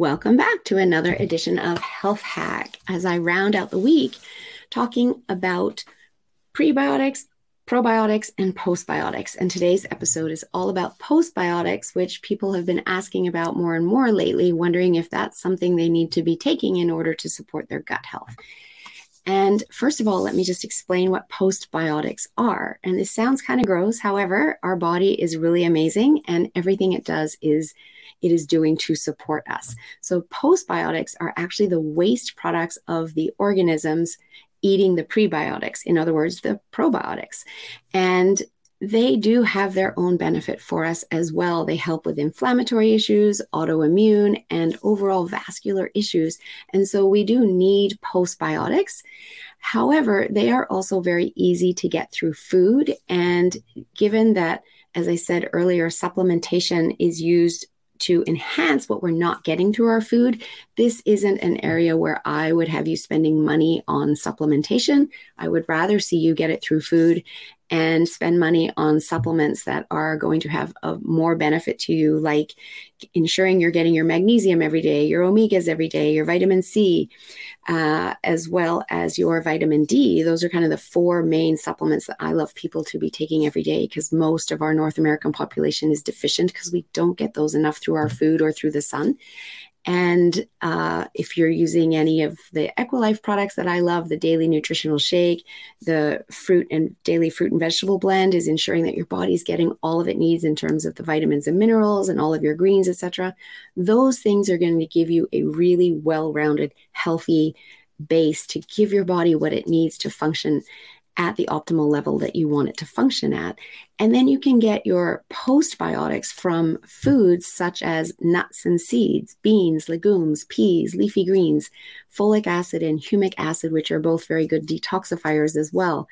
Welcome back to another edition of Health Hack as I round out the week talking about prebiotics, probiotics, and postbiotics. And today's episode is all about postbiotics, which people have been asking about more and more lately, wondering if that's something they need to be taking in order to support their gut health. And first of all, let me just explain what postbiotics are. And this sounds kind of gross. However, our body is really amazing, and everything it does is it is doing to support us. So, postbiotics are actually the waste products of the organisms eating the prebiotics, in other words, the probiotics. And they do have their own benefit for us as well. They help with inflammatory issues, autoimmune, and overall vascular issues. And so we do need postbiotics. However, they are also very easy to get through food. And given that, as I said earlier, supplementation is used to enhance what we're not getting through our food, this isn't an area where I would have you spending money on supplementation. I would rather see you get it through food and spend money on supplements that are going to have a more benefit to you, like ensuring you're getting your magnesium every day, your omegas every day, your vitamin C, uh, as well as your vitamin D. Those are kind of the four main supplements that I love people to be taking every day because most of our North American population is deficient because we don't get those enough through our food or through the sun. And uh, if you're using any of the Equilife products that I love, the daily nutritional shake, the fruit and daily fruit and vegetable blend is ensuring that your body's getting all of it needs in terms of the vitamins and minerals and all of your greens, etc. Those things are going to give you a really well-rounded, healthy base to give your body what it needs to function at the optimal level that you want it to function at. And then you can get your postbiotics from foods such as nuts and seeds, beans, legumes, peas, leafy greens, fulvic acid, and humic acid, which are both very good detoxifiers as well,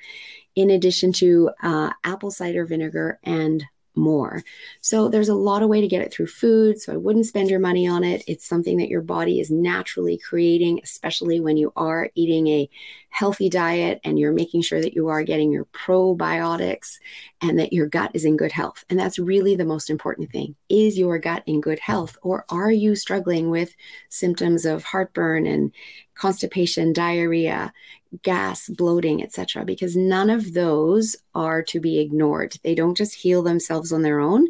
in addition to uh, apple cider vinegar and more. So there's a lot of way to get it through food. So I wouldn't spend your money on it. It's something that your body is naturally creating, especially when you are eating a healthy diet and you're making sure that you are getting your probiotics and that your gut is in good health. And that's really the most important thing. Is your gut in good health or are you struggling with symptoms of heartburn and constipation, diarrhea, gas, bloating, etc. because none of those are to be ignored. They don't just heal themselves on their own.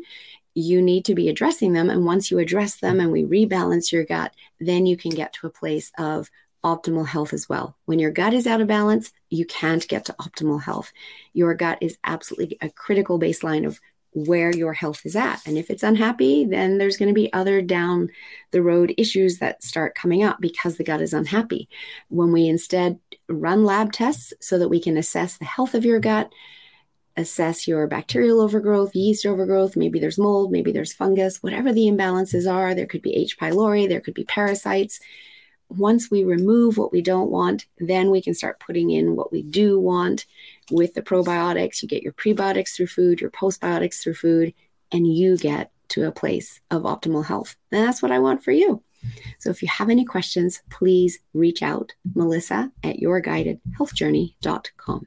You need to be addressing them and once you address them and we rebalance your gut, then you can get to a place of optimal health as well. When your gut is out of balance, you can't get to optimal health. Your gut is absolutely a critical baseline of where your health is at. And if it's unhappy, then there's going to be other down the road issues that start coming up because the gut is unhappy. When we instead run lab tests so that we can assess the health of your gut, assess your bacterial overgrowth, yeast overgrowth, maybe there's mold, maybe there's fungus, whatever the imbalances are, there could be H. pylori, there could be parasites once we remove what we don't want, then we can start putting in what we do want with the probiotics. You get your prebiotics through food, your postbiotics through food, and you get to a place of optimal health. And that's what I want for you. So if you have any questions, please reach out, Melissa at yourguidedhealthjourney.com.